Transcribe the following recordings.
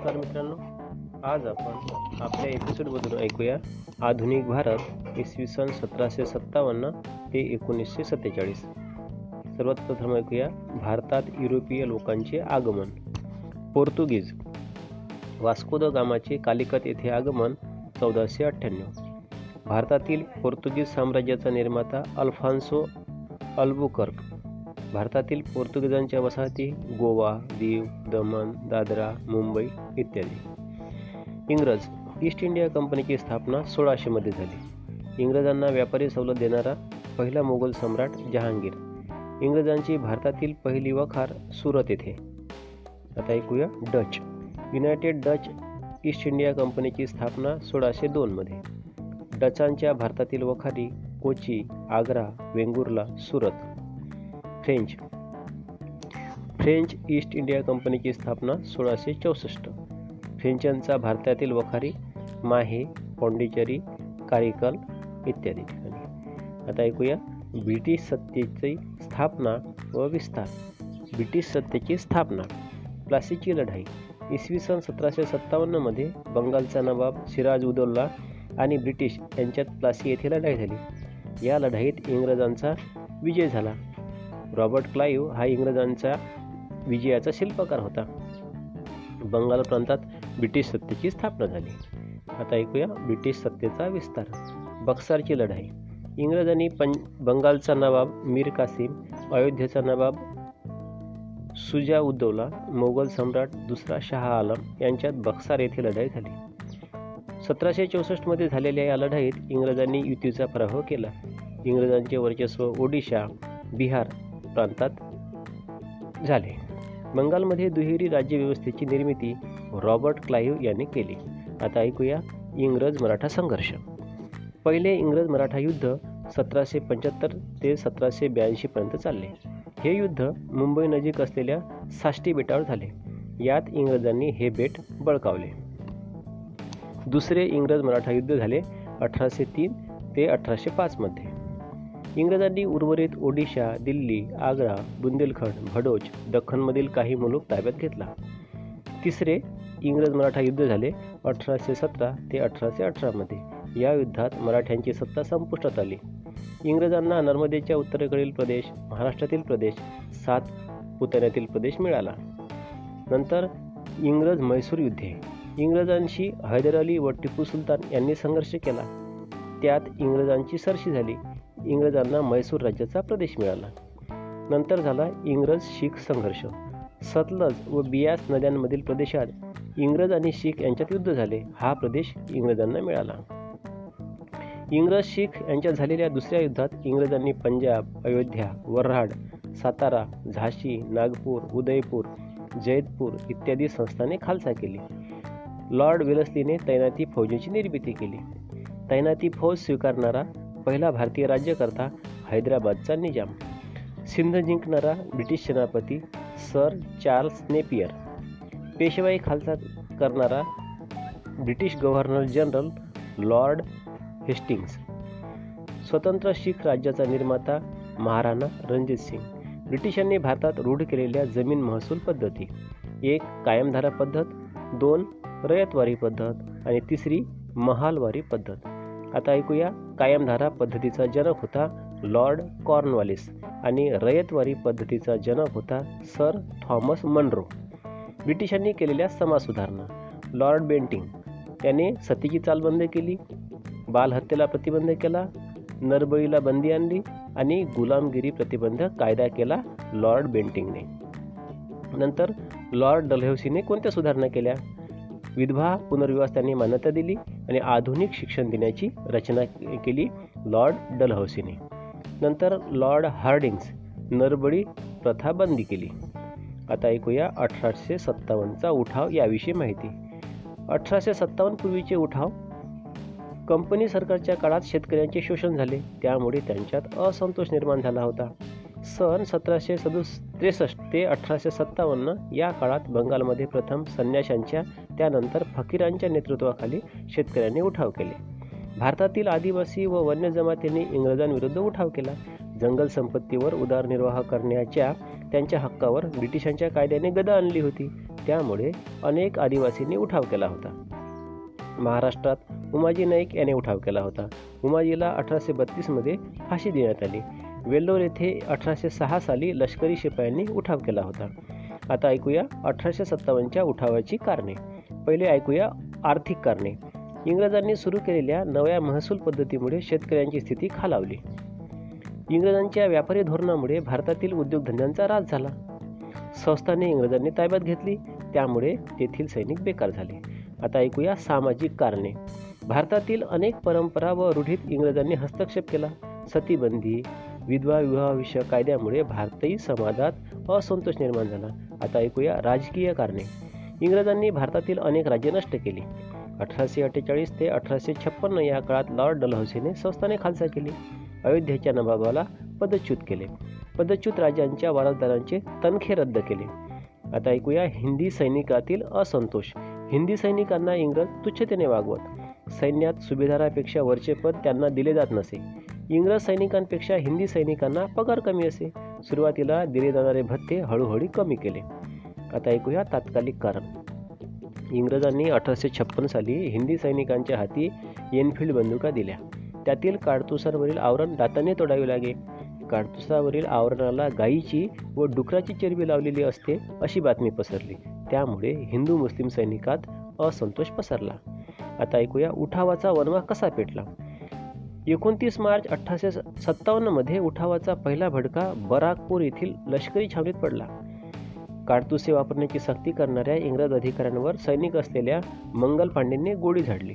नमस्कार मित्रांनो आज आपण आपल्या एपिसोडमधून ऐकूया आधुनिक भारत इसवी सन सतराशे सत्तावन्न ते एकोणीसशे सत्तेचाळीस. सर्वात प्रथम ऐकूया भारतात युरोपीय लोकांचे आगमन. पोर्तुगीज वास्को द गामाचे कालिकत येथे आगमन चौदाशे अठ्ठ्याण्णव. भारतातील पोर्तुगीज साम्राज्याचा निर्माता अल्फान्सो अल्बुकर्क भारतातील पोर्तुगीजांच्या वसाहती गोवा दीव दमण दादरा मुंबई इत्यादी. इंग्रज ईस्ट इंडिया कंपनीची स्थापना सोळाशेमध्ये झाली. इंग्रजांना व्यापारी सवलत देणारा पहिला मोगल सम्राट जहांगीर. इंग्रजांची भारतातील पहिली वखार सुरत येथे. आता ऐकूया Dutch. United Dutch East India कंपनीची स्थापना सोळाशे दोनमध्ये डचांच्या भारतातील वखारी Kochi Agra Vengurla Surat. French. French East India कंपनीची स्थापना सोळाशे चौसष्ट. फ्रेंचांचा भारतातील वखारी माहे पॉंडिचेरी कारिकल इत्यादी ठिकाणी. आता ऐकूया ब्रिटिश सत्तेची स्थापना व विस्तार. ब्रिटिश सत्तेची स्थापना. प्लासीची लढाई. इसवी सन सतराशे सत्तावन्नमध्ये बंगालचा नवाब सिराज उदौल्ला आणि ब्रिटिश यांच्यात प्लासी येथे लढाई झाली. या लढाईत इंग्रजांचा विजय झाला. रॉबर्ट क्लाईव्ह हा इंग्रजांचा विजयाचा शिल्पकार होता. बंगाल प्रांतात ब्रिटिश सत्तेची स्थापना झाली. आता ऐकूया ब्रिटिश सत्तेचा विस्तार. बक्सारची लढाई. इंग्रजांनी पं बंगालचा नवाब मीर कासिम अयोध्येचा नवाब सुजा उद्दौला मोगल सम्राट दुसरा शहा आलम यांच्यात बक्सार येथे लढाई झाली. सतराशे चौसष्टमध्ये झालेल्या या लढाईत इंग्रजांनी युतीचा पराभव केला. इंग्रजांचे वर्चस्व ओडिशा बिहार प्रांतात झाले. बंगालमध्ये दुहेरी राज्यव्यवस्थेची निर्मिती रॉबर्ट क्लाईव्ह यांनी केली. आता ऐकूया इंग्रज मराठा संघर्ष. पहिले इंग्रज मराठा युद्ध सतराशे पंच्याहत्तर ते सतराशे ब्याऐंशीपर्यंत चालले. हे युद्ध मुंबई नजीक असलेल्या साष्टी बेटावर झाले. यात इंग्रजांनी हे बेट बळकावले. दुसरे इंग्रज मराठा युद्ध झाले अठराशे तीन ते अठराशे पाचमध्ये इंग्रजांनी उर्वरित ओडिशा दिल्ली आग्रा बुंदेलखंड भडोच दख्खनमधील काही मुलूक ताब्यात घेतला. तिसरे इंग्रज मराठा युद्ध झाले अठराशे सतरा ते अठराशे अठरामध्ये या युद्धात मराठ्यांची सत्ता संपुष्टात आली. इंग्रजांना नर्मदेच्या उत्तरेकडील प्रदेश महाराष्ट्रातील प्रदेश सात पुतण्यातील प्रदेश मिळाला. नंतर इंग्रज म्हैसूर युद्धे. इंग्रजांशी हैदर अली व टिपू सुलतान यांनी संघर्ष केला. त्यात इंग्रजांची सरशी झाली. इंग्रजांना म्हैसूर राज्याचा प्रदेश मिळाला. नंतर झाला इंग्रज शीख संघर्ष. सतलज व बियास नद्यांमधील प्रदेशात इंग्रज आणि शीख यांच्यात युद्ध झाले. हा प्रदेश इंग्रजांना मिळाला. इंग्रज शीख यांच्यात झालेल्या दुसऱ्या युद्धात इंग्रजांनी पंजाब अयोध्या वर्हाड सातारा झाशी नागपूर उदयपूर जैतपूर इत्यादी संस्थाने खालसा केली. लॉर्ड वेलस्लीने तैनाती फौजेची निर्मिती केली. तैनाती फौज स्वीकारणारा पहिला भारतीय राज्यकर्ता हैदराबादचा निजाम. सिंध जिंकणारा ब्रिटिश सेनापती सर चार्ल्स नेपियर. पेशवाई खालसा करणारा British Governor General Lord Hastings. स्वतंत्र शीख राज्याचा निर्माता महाराणा रणजित सिंग. ब्रिटिशांनी भारतात रूढ केलेल्या जमीन महसूल पद्धती. एक कायमधारा पद्धत दोन रयतवारी पद्धत आणि तिसरी महालवारी पद्धत. आता ऐकूया कायमधारा पद्धतीचा जनक होता लॉर्ड कॉर्नवालिस आणि रयतवारी पद्धतीचा जनक होता सर थॉमस मनरो. ब्रिटिशांनी केलेल्या समाज सुधारणा लॉर्ड बेंटिंग त्याने सतीची चाल बंद केली बालहत्येला प्रतिबंध केला नरबळीला बंदी आणली आणि गुलामगिरी प्रतिबंध कायदा केला लॉर्ड बेंटिंगने. नंतर लॉर्ड डलहौसीने कोणत्या सुधारणा केल्या? विधवा पुनर्विवास त्यांनी मान्यता दिली आणि आधुनिक शिक्षण देण्याची रचना केली लॉर्ड डलहौसीने. नंतर लॉर्ड हार्डिंग्स नरबळी प्रथा बंदी केली. आता ऐकूया अठराशे सत्तावन्नचा उठाव याविषयी माहिती. अठराशे सत्तावन्न पूर्वीचे उठाव? कंपनी सरकारच्या काळात शेतकऱ्यांचे शोषण झाले. त्यामुळे त्यांच्यात असंतोष निर्माण झाला होता. सन सतराशे सदुस त्रेसष्ट ते अठराशे सत्तावन्न या काळात बंगालमध्ये प्रथम संन्याशांच्या त्यानंतर फकीरांच्या नेतृत्वाखाली शेतकऱ्यांनी उठाव केले. भारतातील आदिवासी व वन्य जमातींनी इंग्रजांविरुद्ध उठाव केला. जंगल संपत्तीवर उदारनिर्वाह करण्याच्या त्यांच्या हक्कावर ब्रिटिशांच्या कायद्याने गदा आणली होती. त्यामुळे अनेक आदिवासींनी उठाव केला होता. महाराष्ट्रात उमाजी नाईक याने उठाव केला होता. उमाजीला अठराशे बत्तीसमध्ये फाशी देण्यात आली. वेल्लोर येथे अठराशे सहा साली लष्करी शिपायांनी उठाव केला होता. आता ऐकूया अठराशे सत्तावन्नच्या उठावाची कारणे. पहिले ऐकूया आर्थिक कारणे. इंग्रजांनी सुरू केलेल्या नव्या महसूल पद्धतीमुळे शेतकऱ्यांची स्थिती खालावली. इंग्रजांच्या व्यापारी धोरणामुळे भारतातील उद्योगधंद्यांचा राज झाला. संस्थाने इंग्रजांनी ताब्यात घेतली त्यामुळे तेथील सैनिक बेकार झाले. आता ऐकूया सामाजिक कारणे. भारतातील अनेक परंपरा व रूढीत इंग्रजांनी हस्तक्षेप केला. सतीबंदी विधवा विवाहाविषयक कायद्यामुळे भारतीय समाजात असंतोष निर्माण झाला. आता ऐकूया राजकीय कारणे. इंग्रजांनी भारतातील अनेक राज्ये नष्ट केली. अठराशे अठ्ठेचाळीस ते अठराशे छप्पन्न या काळात लॉर्ड डलहौसीने संस्थाने खालसा केली. अयोध्येच्या नवाबाला पदच्युत केले. पदच्युत राजांच्या वारसदारांचे तनखे रद्द केले. आता ऐकूया हिंदी सैनिकातील असंतोष. हिंदी सैनिकांना इंग्रज तुच्छतेने वागवत. सैन्यात सुभेदारापेक्षा वरचे पद त्यांना दिले जात नसे. इंग्रज सैनिकांपेक्षा हिंदी सैनिकांना पगार कमी असे. सुरुवातीला दिले जाणारे भत्ते हळूहळू कमी केले. आता ऐकूया तात्कालिक कारण. इंग्रजांनी अठराशे छप्पन साली हिंदी सैनिकांच्या हाती एनफील्ड बंदुका दिल्या. त्यातील काडतुसांवरील आवरण दाताने तोडावे लागे. काडतुसावरील आवरणाला गायीची व डुकराची चरबी लावलेली असते अशी बातमी पसरली. त्यामुळे हिंदू मुस्लिम सैनिकात असंतोष पसरला. आता ऐकूया उठावाचा वनवा कसा पेटला? एकोणतीस मार्च अठराशे सत्तावन्नमध्ये उठावाचा पहिला भडका बराकपूर येथील लष्करी छावणीत पडला. काडतुसे वापरण्याची सक्ती करणाऱ्या इंग्रज अधिकाऱ्यांवर सैनिक असलेल्या मंगल पांडेंनी गोळी झाडली.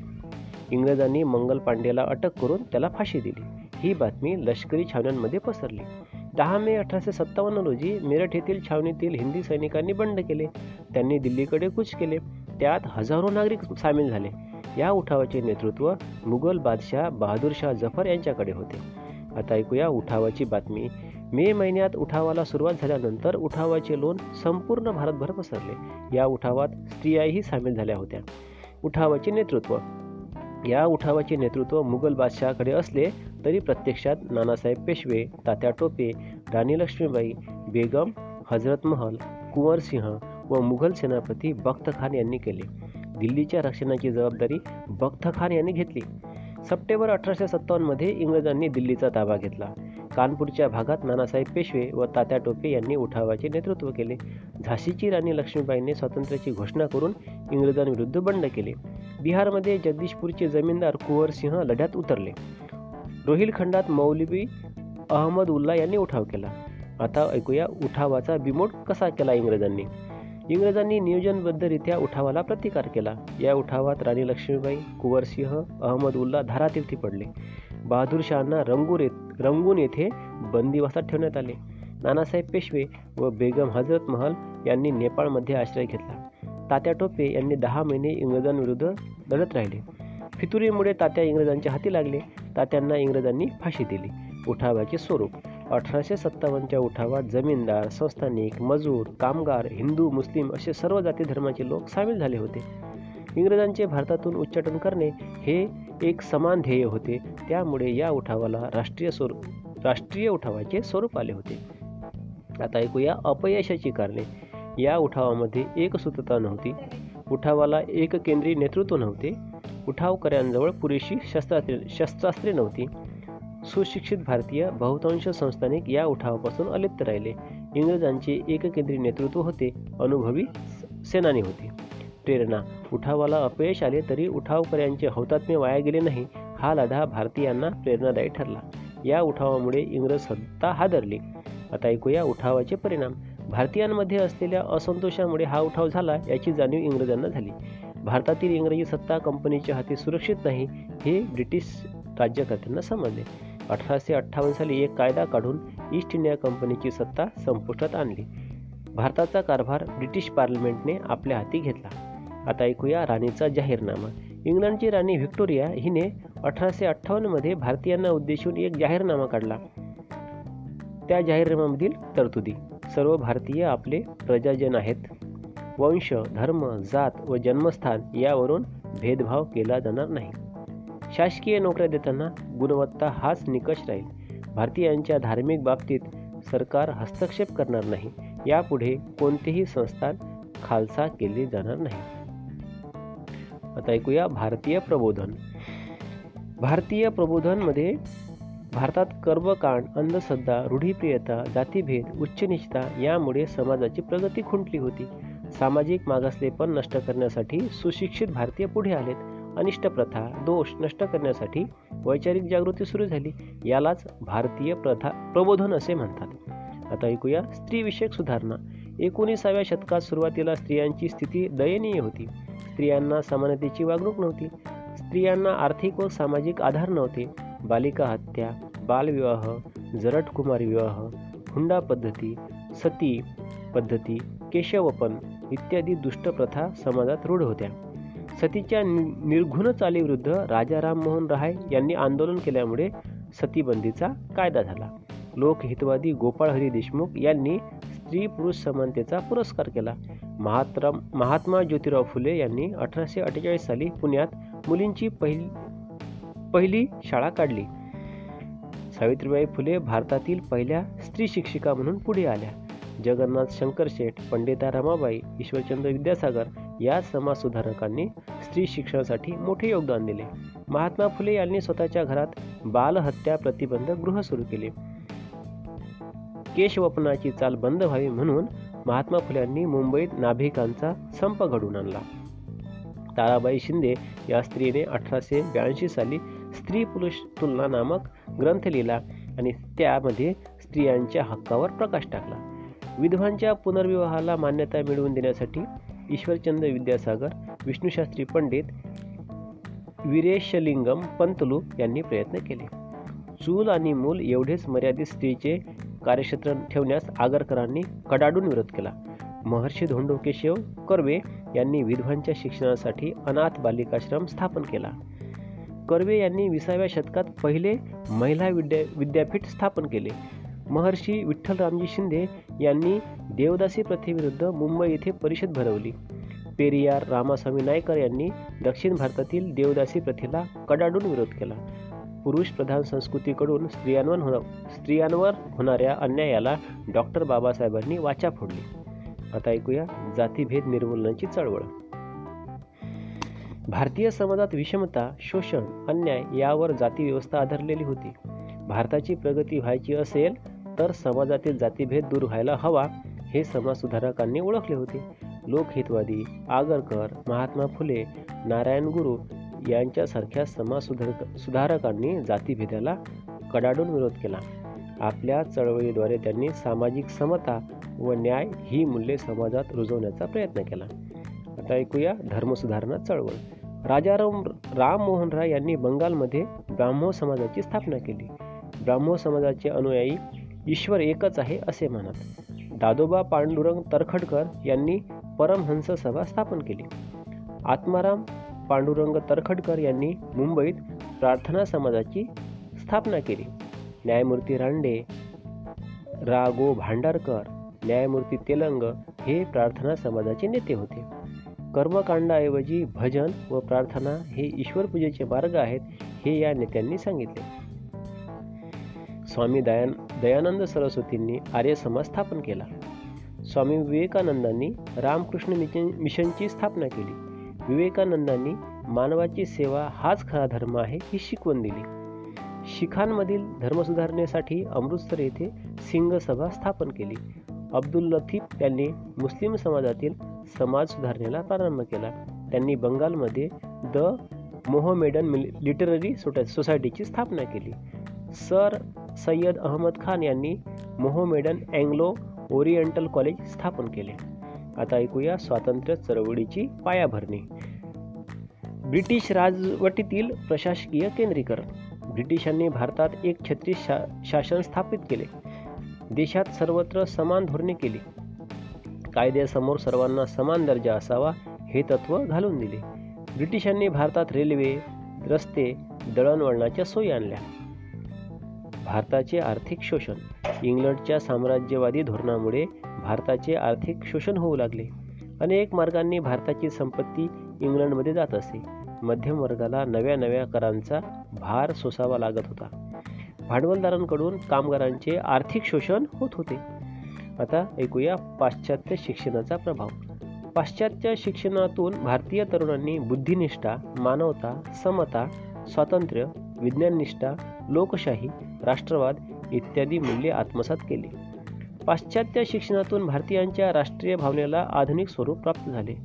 इंग्रजांनी मंगल पांडेला अटक करून त्याला फाशी दिली. ही बातमी लष्करी छावण्यांमध्ये पसरली. दहा मे अठराशे सत्तावन्न रोजी मेरठ येथील छावणीतील हिंदी सैनिकांनी बंड केले. त्यांनी दिल्लीकडे कूच केले. त्यात हजारो नागरिक सामील झाले. या उठावाचे नेतृत्व मुघल बादशाह बहादूरशाह जफर यांच्याकडे होते. आता ऐकूया उठावाची बातमी. मे महिन्यात उठावाला सुरुवात झाल्यानंतर उठावाचे लोन संपूर्ण भारतभर पसरले. या उठावात स्त्रियाही सामील झाल्या होत्या. उठावाचे नेतृत्व. या उठावाचे नेतृत्व मुघल बादशहाकडे असले तरी प्रत्यक्षात नानासाहेब पेशवे तात्या टोपे राणी लक्ष्मीबाई बेगम हजरत महल कुंवरसिंह व मुघल सेनापती बख्त खान यांनी केले. दिल्लीच्या रक्षणाची जबाबदारी बख्त खान यांनी घेतली. सप्टेंबर अठराशे सत्तावन्नमध्ये इंग्रजांनी दिल्लीचा ताबा घेतला. कानपूरच्या भागात नानासाहेब पेशवे व तात्या टोपे यांनी उठावाचे नेतृत्व केले. झाशीची राणी लक्ष्मीबाईंनी स्वातंत्र्याची घोषणा करून इंग्रजांविरुद्ध बंड केले. बिहारमध्ये जगदीशपूरचे जमीनदार कुंवरसिंह लढ्यात उतरले. रोहिलखंडात मौलवी अहमद उल्ला यांनी उठाव केला. आता ऐकूया उठावाचा बिमोड कसा केला इंग्रजांनी? इंग्रजांनी नियोजनबद्धरित्या उठावाला प्रतिकार केला. या उठावात राणी लक्ष्मीबाई कुंवरसिंह अहमद उल्ला धारातीर्थी पडले. बहादूर शहांना रंगूर येत रंगून येथे बंदिवासात ठेवण्यात आले. नानासाहेब पेशवे व बेगम हजरत महल यांनी नेपाळमध्ये आश्रय घेतला. तात्या टोपे यांनी दहा महिने इंग्रजांविरुद्ध लढत राहिले. फितुरीमुळे तात्या इंग्रजांच्या हाती लागले. तात्यांना इंग्रजांनी फाशी दिली. उठावाचे स्वरूप अठराशे सत्तावन्नच्या उठावात जमीनदार संस्थानिक मजूर कामगार हिंदू मुस्लिम असे सर्व जाती धर्माचे लोक सामील झाले होते. इंग्रजांचे भारतातून उच्चाटन करणे हे एक समान ध्येय होते. त्यामुळे या उठावाला राष्ट्रीय स्वरूप राष्ट्रीय उठावाचे स्वरूप आले होते. आता ऐकूया अपयशाची कारणे. या उठावामध्ये एकसूत्रता नव्हती. उठावाला एक केंद्रीय नेतृत्व नव्हते. उठावकऱ्यांजवळ पुरेशी शस्त्रास्त्रे शस्त्रास्त्रे नव्हती. सुशिक्षित भारतीय बहुतांश संस्थानिक या उठावापासून अलिप्त राहिले. इंग्रजांचे एककेंद्री नेतृत्व होते. अनुभवी सेनानी होते. प्रेरणा उठावाला अपयश आले तरी उठावकऱ्यांचे हौतात्म्य वाया गेले नाही. हा लढा भारतीयांना प्रेरणादायी ठरला. या उठावामुळे इंग्रज सत्ता हादरली. आता ऐकूया उठावाचे परिणाम. भारतीयांमध्ये असलेल्या असंतोषामुळे हा उठाव झाला याची जाणीव इंग्रजांना झाली. भारतातील इंग्रजी सत्ता कंपनीच्या हाती सुरक्षित नाही हे ब्रिटिश राज्यकर्त्यांना समजले. अठराशे अठ्ठावन्न साली एक कायदा काढून ईस्ट इंडिया कंपनीची सत्ता संपुष्टात आणली. भारताचा कारभार ब्रिटिश पार्लमेंटने आपल्या हाती घेतला. आता ऐकूया राणीचा जाहीरनामा. इंग्लंडची राणी व्हिक्टोरिया हिने अठराशे अठ्ठावन्नमध्ये भारतीयांना उद्देशून एक जाहीरनामा काढला. त्या जाहीरनाम्यामधील तरतुदी. सर्व भारतीय आपले प्रजाजन आहेत. वंश धर्म जात व जन्मस्थान यावरून भेदभाव केला जाणार नाही. शासकीय नोकऱ्या देताना गुणवत्ता हाच निकष राहील. भारतीयांच्या धार्मिक बाबतीत सरकार हस्तक्षेप करणार नाही. यापुढे कोणतेही संस्थान खालसा केले जाणार नाही. आता ऐकूया भारतीय प्रबोधन. भारतीय प्रबोधनमध्ये भारतात कर्मकांड अंधश्रद्धा रूढीप्रियता जातीभेद उच्चनिष्ठता यामुळे समाजाची प्रगती खुंटली होती. सामाजिक मागासलेपण नष्ट करण्यासाठी सुशिक्षित भारतीय पुढे आलेत. अनिष्ट प्रथा दोष नष्ट करण्यासाठी वैचारिक जागृती सुरू झाली. यालाच भारतीय प्रथा प्रबोधन असे म्हणतात. आता ऐकूया स्त्रीविषयक सुधारणा. एकोणीसाव्या शतकात सुरुवातीला स्त्रियांची स्थिती दयनीय होती. स्त्रियांना समानतेची वागणूक नव्हती. स्त्रियांना आर्थिक व सामाजिक आधार नव्हते. बालिका हत्या बालविवाह जरटकुमारी विवाह हुंडा पद्धती सती पद्धती केशवपन इत्यादी दुष्ट प्रथा समाजात रूढ होत्या. सतीच्या निर्घुण चालीविरुद्ध राजा राममोहन राय यांनी आंदोलन केल्यामुळे सतीबंदीचा कायदा झाला. लोकहितवादी गोपाळ हरी देशमुख यांनी स्त्री पुरुष समानतेचा पुरस्कार केला. महात्राम महात्मा ज्योतिराव फुले यांनी अठराशे अठ्ठेचाळीस साली पुण्यात मुलींची पहिली पहिली शाळा काढली. सावित्रीबाई फुले भारतातील पहिल्या स्त्री शिक्षिका म्हणून पुढे आल्या. जगन्नाथ शंकर शेठ पंडिता रमाबाई ईश्वरचंद्र विद्यासागर या समाजसुधारकांनी स्त्री शिक्षणासाठी मोठे योगदान दिले. महात्मा फुले यांनी स्वतःच्या घरात बालहत्या प्रतिबंध गृह सुरू केले. केशवपनाची चाल बंद व्हावी म्हणून महात्मा फुल्यांनी मुंबईत नाभिकांचा संप घडून आणला. ताराबाई शिंदे या स्त्रीने अठराशे ब्याऐंशी साली स्त्री पुरुष तुलना नामक ग्रंथ लिहिला आणि त्यामध्ये स्त्रियांच्या हक्कावर प्रकाश टाकला. विधवांच्या पुनर्विवाहाला मान्यता मिळवून देण्यासाठी ईश्वरचंद्र विद्यासागर विष्णुशास्त्री पंडित विरेशलिंगम पंतलू यांनी प्रयत्न केले. चूल आणि मूल एवढेच मर्यादित स्त्रीचे कार्यक्षेत्र ठेवण्यास आगरकरांनी कडाडून विरोध केला. महर्षी धोंडो केशव कर्वे यांनी विधवांच्या शिक्षणासाठी अनाथ बालिकाश्रम स्थापन केला. कर्वे यांनी विसाव्या शतकात पहिले महिला विद्या विद्यापीठ स्थापन केले. महर्षी विठ्ठलरामजी शिंदे यांनी देवदासी प्रथेविरुद्ध मुंबई येथे परिषद भरवली. पेरियार रामास्वामी नायकर यांनी दक्षिण भारतातील देवदासी प्रथेला कडाडून विरोध केला. पुरुष प्रधान संस्कृतीकडून स्त्रियांवर होणा स्त्रियांवर होणाऱ्या अन्यायाला डॉक्टर बाबासाहेबांनी वाचा फोडली. आता ऐकूया जातीभेद निर्मूलनाची चळवळ. भारतीय समाजात विषमता शोषण अन्याय यावर जाती व्यवस्था आधारलेली होती. भारताची प्रगती व्हायची असेल तर समाजातील जातीभेद दूर व्हायला हवा हे समाजसुधारकांनी ओळखले होते. लोकहितवादी आगरकर महात्मा फुले नारायण गुरु यांच्यासारख्या समाजसुधारक सुधारकांनी जातीभेदाला कडाडून विरोध केला. आपल्या चळवळीद्वारे त्यांनी सामाजिक समता व न्याय ही मूल्ये समाजात रुजवण्याचा प्रयत्न केला. आता ऐकूया धर्मसुधारणा चळवळ. राजाराम राममोहन राय यांनी बंगालमध्ये ब्राह्मो समाजाची स्थापना केली. ब्राह्मो समाजाचे अनुयायी ईश्वर एकच आहे असे म्हणत. दादोबा पांडुरंग तरखडकर यांनी परमहंस सभा स्थापन केली. आत्माराम पांडुरंग तरखडकर यांनी मुंबईत प्रार्थना समाजाची स्थापना केली. न्यायमूर्ती रांडे रा गो भांडारकर न्यायमूर्ती तेलंग हे प्रार्थना समाजाचे नेते होते. कर्मकांडाऐवजी भजन व प्रार्थना हे ईश्वरपूजेचे मार्ग आहेत हे या नेत्यांनी सांगितले. स्वामी दयान दयानंद सरस्वतींनी आर्य समाज स्थापन केला. स्वामी विवेकानंदांनी रामकृष्ण मिशन मिशनची स्थापना केली. विवेकानंदांनी मानवाची सेवा हाच खरा धर्म आहे ही शिकवण दिली. शिखांमधील धर्मसुधारणेसाठी अमृतसर येथे सिंग सभा स्थापन केली. अब्दुल लतीफ यांनी मुस्लिम समाजातील समाज सुधारणेला प्रारंभ केला. त्यांनी बंगालमध्ये द मोहमेडन लिटररी सोसायटीची स्थापना केली. सर सय्यद अहमद खान यांनी मोहमेडन अँग्लो ओरिएंटल कॉलेज स्थापन केले. आता ऐकूया स्वातंत्र्य चळवळीची पायाभरणी. ब्रिटिश राजवटीतील प्रशासकीय केंद्रीकरण. ब्रिटिशांनी भारतात एक छत्री शा शासन स्थापित केले. देशात सर्वत्र समान धोरणे केली. कायद्यासमोर सर्वांना समान दर्जा असावा हे तत्व घालून दिले. ब्रिटिशांनी भारतात रेल्वे रस्ते दळणवळणाच्या सोयी आणल्या. भारताचे आर्थिक शोषण. इंग्लंडच्या साम्राज्यवादी धोरणामुळे भारताचे आर्थिक शोषण होऊ लागले. अनेक मार्गांनी भारताची संपत्ती इंग्लंडमध्ये जात असे. मध्यम वर्गाला नव्या नव्या करांचा भार सोसावा लागत होता. भांडवलदारांकडून कामगारांचे आर्थिक शोषण होत होते. आता ऐकूया पाश्चात्य शिक्षणाचा प्रभाव. पाश्चात्य शिक्षणातून भारतीय तरुणांनी बुद्धिनिष्ठा मानवता समता स्वातंत्र्य विज्ञाननिष्ठा लोकशाही राष्ट्रवाद इत्यादी मूल्ये आत्मसात केली. पाश्चात्य शिक्षणातून भारतीयांच्या राष्ट्रीय भावनेला आधुनिक स्वरूप प्राप्त झाले.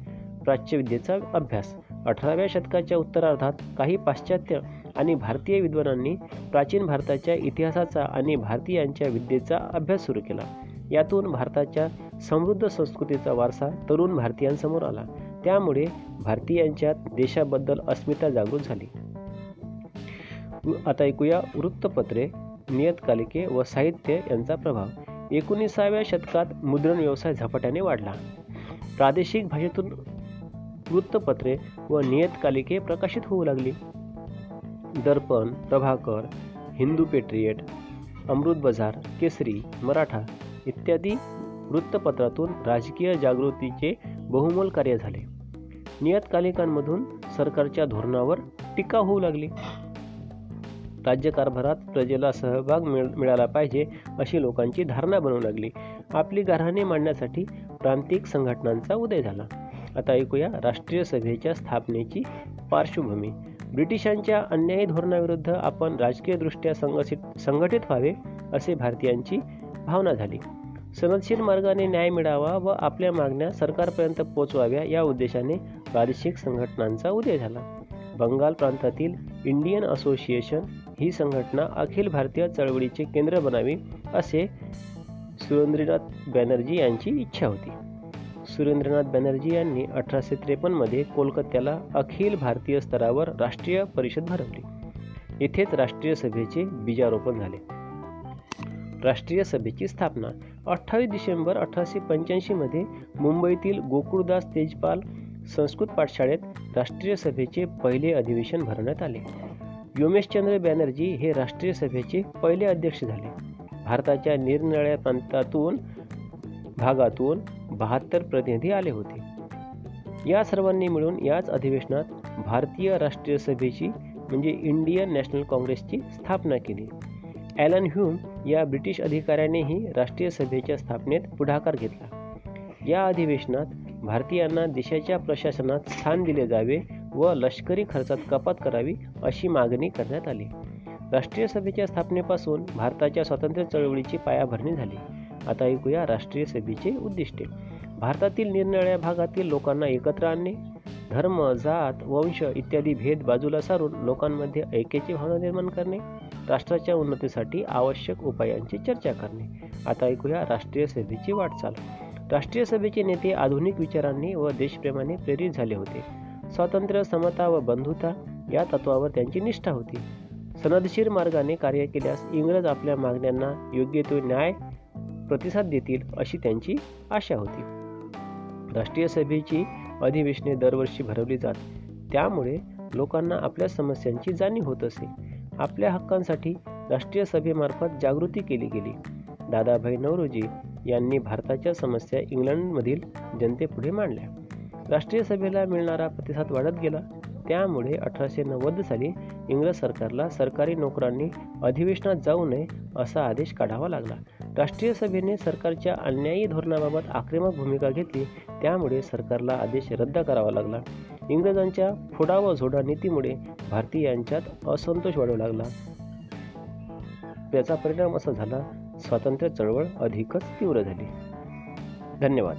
प्राच्यविद्येचा अभ्यास. अठराव्या शतकाच्या उत्तरार्धात काही पाश्चात्य आणि भारतीय विद्वानांनी प्राचीन भारताच्या इतिहासाचा आणि भारतीयांच्या विद्येचा अभ्यास सुरू केला. यातून भारताच्या समृद्ध संस्कृतीचा वारसा तरुण भारतीयांसमोर आला. त्यामुळे भारतीयांच्यात देशाबद्दल अस्मिता जागृत झाली. आता ऐकूया वृत्तपत्रे नियतकालिके व साहित्य यांचा प्रभाव एकोणीसाव्या शतकात मुद्रण व्यवसाय झपाट्याने वाढला. प्रादेशिक भाषेतून वृत्तपत्रे व नियतकालिके प्रकाशित होऊ लागली. दर्पण प्रभाकर हिंदू पेट्रियट अमृत बाजार केसरी मराठा इत्यादी वृत्तपत्रातून राजकीय जागृतीचे बहुमोल कार्य झाले. नियतकालिकांमधून सरकारच्या धोरणावर टीका होऊ लागली. राज्यकारभारात प्रजेला सहभाग मिळ मिळाला पाहिजे अशी लोकांची धारणा बनवू लागली. आपली गारहाणे मांडण्यासाठी प्रांतिक संघटनांचा उदय झाला. आता ऐकूया राष्ट्रीय सभेच्या स्थापनेची पार्श्वभूमी. ब्रिटिशांच्या अन्यायी धोरणाविरुद्ध आपण राजकीयदृष्ट्या संघसित संघटित व्हावे असे भारतीयांची भावना झाली. सनदशील मार्गाने न्याय मिळावा व आपल्या मागण्या सरकारपर्यंत पोचवाव्या या उद्देशाने प्रादेशिक संघटनांचा उदय झाला. बंगाल प्रांतातील इंडियन असोसिएशन ही संघटना अखिल भारतीय चळवळीचे केंद्र बनावी असे सुरेंद्रनाथ बॅनर्जी यांची इच्छा होती. सुरेंद्रनाथ बॅनर्जी यांनी अठराशे त्रेपन्नमध्ये कोलकात्याला अखिल भारतीय स्तरावर राष्ट्रीय परिषद भरवली. येथेच राष्ट्रीय सभेचे बीजारोपण झाले. राष्ट्रीय सभेची स्थापना अठ्ठावीस डिसेंबर अठराशे पंच्याऐंशीमध्ये मुंबईतील गोकुळदास तेजपाल संस्कृत पाठशाळेत राष्ट्रीय सभेचे पहिले अधिवेशन भरवण्यात आले. योमेशचंद्र बॅनर्जी हे राष्ट्रीय सभेचे पहिले अध्यक्ष झाले. भारताच्या निरनिराळ्या प्रांतातून भागातून बहात्तर प्रतिनिधी आले होते. या सर्वांनी मिळून याच अधिवेशनात भारतीय राष्ट्रीय सभेची म्हणजे इंडियन नॅशनल काँग्रेसची स्थापना केली. ॲलन ह्यूम या ब्रिटिश अधिकाऱ्यानेही राष्ट्रीय सभेच्या स्थापनेत पुढाकार घेतला. या अधिवेशनात भारतीयांना देशाच्या प्रशासनात स्थान दिले जावे व लष्करी खर्चात कपात करावी अशी मागणी करण्यात आली. राष्ट्रीय सभेच्या स्थापनेपासून भारताच्या स्वातंत्र्य चळवळीची पायाभरणी झाली. आता ऐकूया राष्ट्रीय सभेचे उद्दिष्टे. भारतातील निरनिराळ्या भागातील लोकांना एकत्र आणणे धर्म जात वंश इत्यादी भेद बाजूला सारून लोकांमध्ये ऐक्याची भावना निर्माण करणे राष्ट्राच्या उन्नतीसाठी आवश्यक उपायांची चर्चा करणे. आता ऐकूया राष्ट्रीय सभेची वाटचाल. राष्ट्रीय सभेचे नेते आधुनिक विचारांनी व देशप्रेमाने प्रेरित झाले होते. स्वातंत्र्य समता व बंधुता या तत्वावर त्यांची निष्ठा होती. सनदशीर मार्गाने कार्य केल्यास इंग्रज आपल्या मागण्यांना योग्य तो न्याय प्रतिसाद देतील अशी त्यांची आशा होती. राष्ट्रीय सभेची अधिवेशने दरवर्षी भरवली जात त्यामुळे लोकांना आपल्या समस्यांची जाणीव होत असे. आपल्या हक्कांसाठी राष्ट्रीय सभेमार्फत जागृती केली गेली. दादाभाई नवरोजी यांनी भारताच्या समस्या इंग्लंडमधील जनतेपुढे मांडल्या. राष्ट्रीय सभेला मिळणारा प्रतिसाद वाढत गेला. त्यामुळे अठराशे नव्वद साली इंग्रज सरकारला सरकारी नोकरांनी अधिवेशनात जाऊ नये असा आदेश काढावा लागला. राष्ट्रीय सभेने सरकारच्या अन्यायी धोरणाबाबत आक्रमक भूमिका घेतली. त्यामुळे सरकारला आदेश रद्द करावा लागला. इंग्रजांच्या फोडा व झोडा नीतीमुळे भारतीयांच्यात असंतोष वाढू लागला. याचा परिणाम असा झाला स्वातंत्र्य चळवळ अधिकच तीव्र झाली. धन्यवाद.